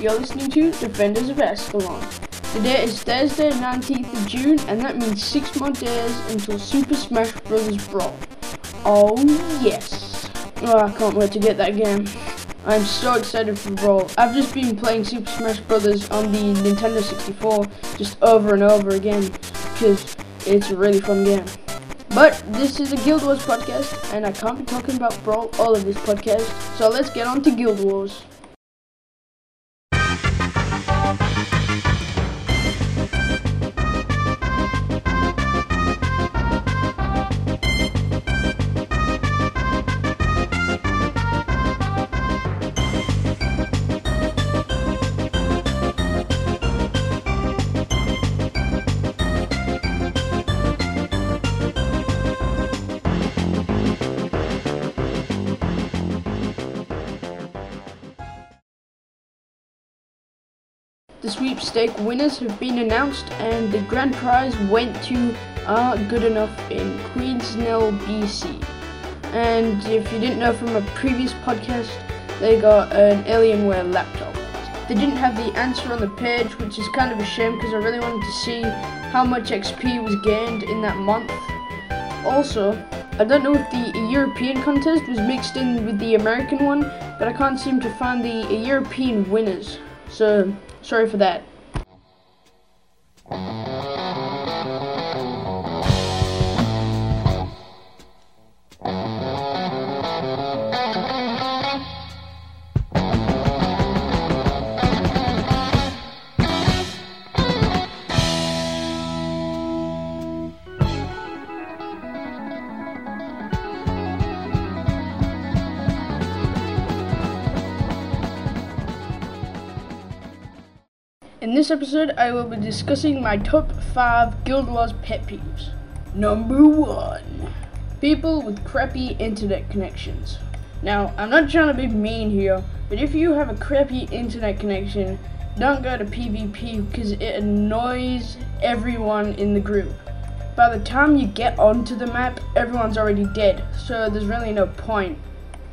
You're listening to Defenders of Ascalon. Today is Thursday, 19th of June, and that means six more days until Super Smash Bros. Brawl. Oh yes! Oh, I can't wait to get that game. I'm so excited for Brawl. I've just been playing Super Smash Bros. on the Nintendo 64 just over and over again because it's a really fun game. But this is a Guild Wars podcast, and I can't be talking about Brawl all of this podcast, so let's get on to Guild Wars. The sweepstake winners have been announced, and the grand prize went to Are Good Enough in Queensnell, BC. And if you didn't know from a previous podcast, they got an Alienware laptop. They didn't have the answer on the page, which is kind of a shame because I really wanted to see how much XP was gained in that month. Also, I don't know if the European contest was mixed in with the American one, but I can't seem to find the European winners. So, sorry for that. In this episode, I will be discussing my top 5 Guild Wars pet peeves. Number 1 People with crappy internet connections. Now, I'm not trying to be mean here, but if you have a crappy internet connection, don't go to PvP because it annoys everyone in the group. By the time you get onto the map, everyone's already dead, so there's really no point.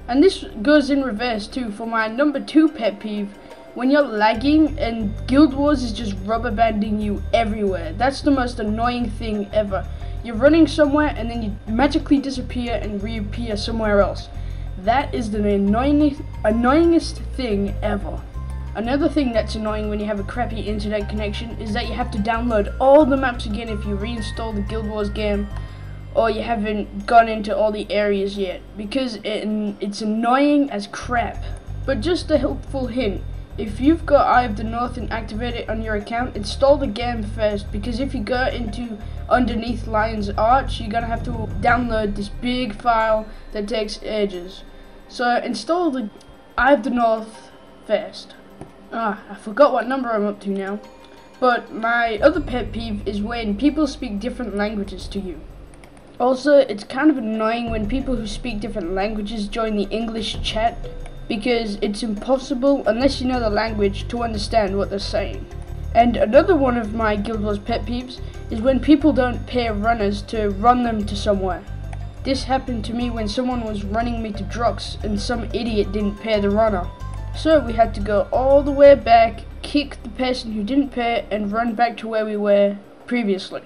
And this goes in reverse too for my number 2 pet peeve when you're lagging and Guild Wars is just rubber banding you everywhere. That's the most annoying thing ever. You're running somewhere and then you magically disappear and reappear somewhere else. That is the annoying, annoyingest thing ever. Another thing that's annoying when you have a crappy internet connection is that you have to download all the maps again if you reinstall the Guild Wars game or you haven't gone into all the areas yet because it, it's annoying as crap. But just a helpful hint, if you've got Eye of the North and activate it on your account, install the game first because if you go into underneath Lion's Arch, you're gonna have to download this big file that takes ages. So install the Eye of the North first. Ah, I forgot what number I'm up to now. But my other pet peeve is when people speak different languages to you. Also, it's kind of annoying when people who speak different languages join the English chat because it's impossible, unless you know the language, to understand what they're saying. And another one of my Guild Wars pet peeves is when people don't pay runners to run them to somewhere. This happened to me when someone was running me to Droks and some idiot didn't pay the runner. So we had to go all the way back, kick the person who didn't pay, and run back to where we were previously.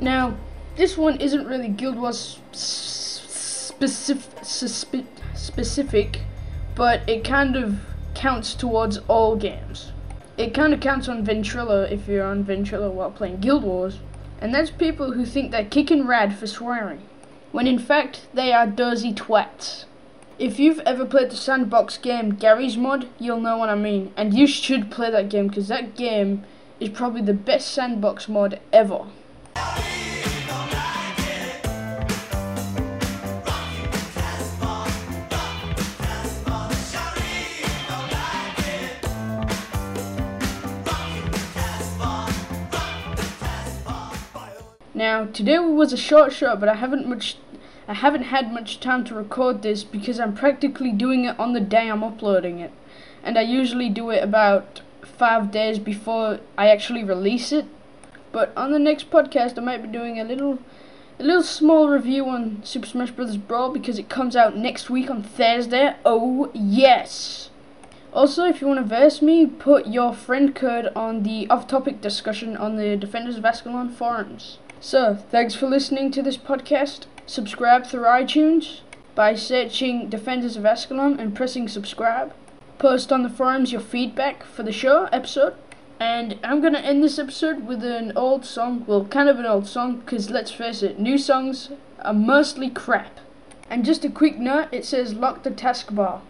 Now, this one isn't really Guild Wars specific, specific but it kind of counts towards all games. It kind of counts on Ventrilo if you're on Ventrilo while playing Guild Wars, and that's people who think they're kicking rad for swearing, when in fact they are dozy twats. If you've ever played the sandbox game Garry's Mod, you'll know what I mean, and you should play that game because that game is probably the best sandbox mod ever. Now today was a short show, but I haven't much, I haven't had much time to record this because I'm practically doing it on the day I'm uploading it, and I usually do it about five days before I actually release it. But on the next podcast, I might be doing a little, a little small review on Super Smash Bros. Brawl because it comes out next week on Thursday. Oh yes. Also, if you want to verse me, put your friend code on the off-topic discussion on the Defenders of Ascalon forums. So, thanks for listening to this podcast. Subscribe through iTunes by searching Defenders of Ascalon and pressing subscribe. Post on the forums your feedback for the show episode. And I'm going to end this episode with an old song. Well, kind of an old song, because let's face it, new songs are mostly crap. And just a quick note it says lock the taskbar.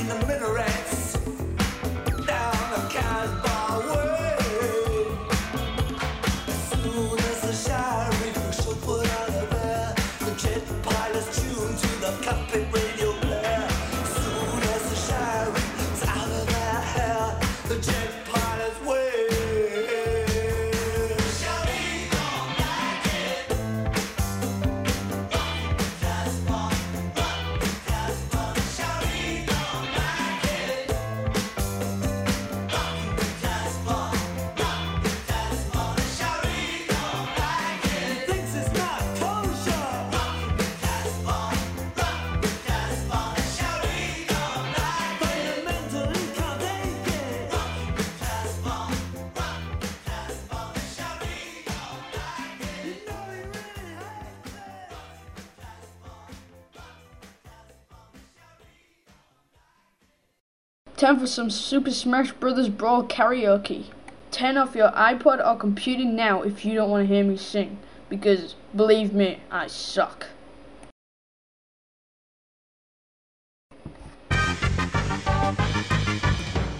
in the middle. Time for some Super Smash Bros. Brawl karaoke. Turn off your iPod or computer now if you don't want to hear me sing. Because, believe me, I suck.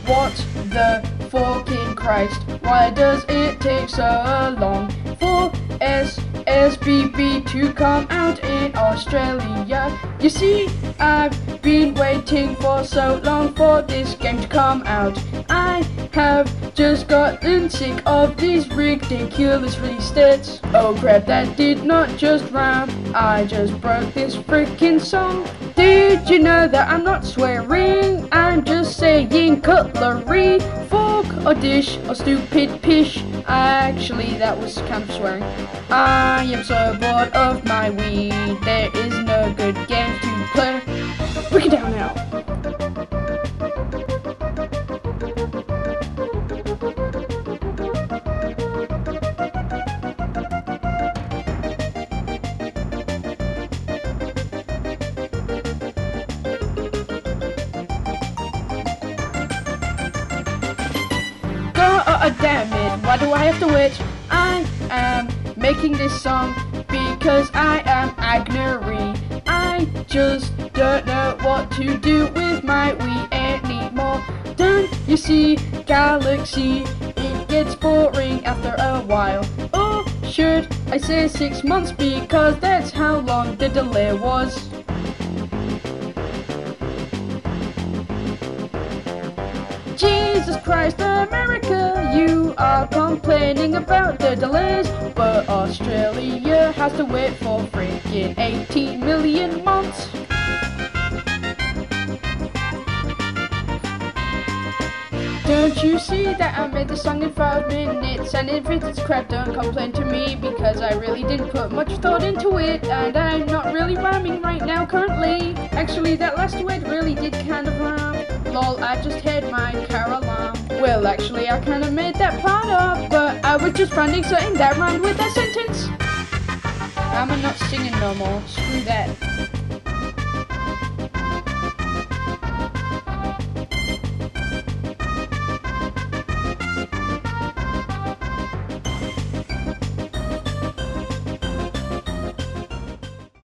What the fucking Christ? Why does it take so long for SSBB to come out in Australia? You see, I've been waiting for so long for this game to come out. I have just gotten sick of these ridiculous release dates. Oh crap, that did not just rhyme. I just broke this freaking song. Did you know that I'm not swearing? I'm just saying cutlery, fork, or dish, or stupid pish. Actually, that was kind of swearing. I am so bored of my weed. There is no good game to play. Break it down now. Damn it, why do I have to wait? I am making this song because I am ignorant. I just don't know what to do with my Wii anymore. Don't you see, Galaxy? It gets boring after a while. Or should I say six months because that's how long the delay was. Jesus Christ, America, you are complaining about the delays, but Australia has to wait for freaking 18 million months. Don't you see that I made the song in five minutes? And if it's crap, don't complain to me because I really didn't put much thought into it, and I'm not really rhyming right now currently. Actually, that last word really did kind of rhyme. Lol, I just had my car alarm. Well, actually, I kind of made that part up, but I was just finding something that rhymed with that sentence. I'm not singing no more. Screw that.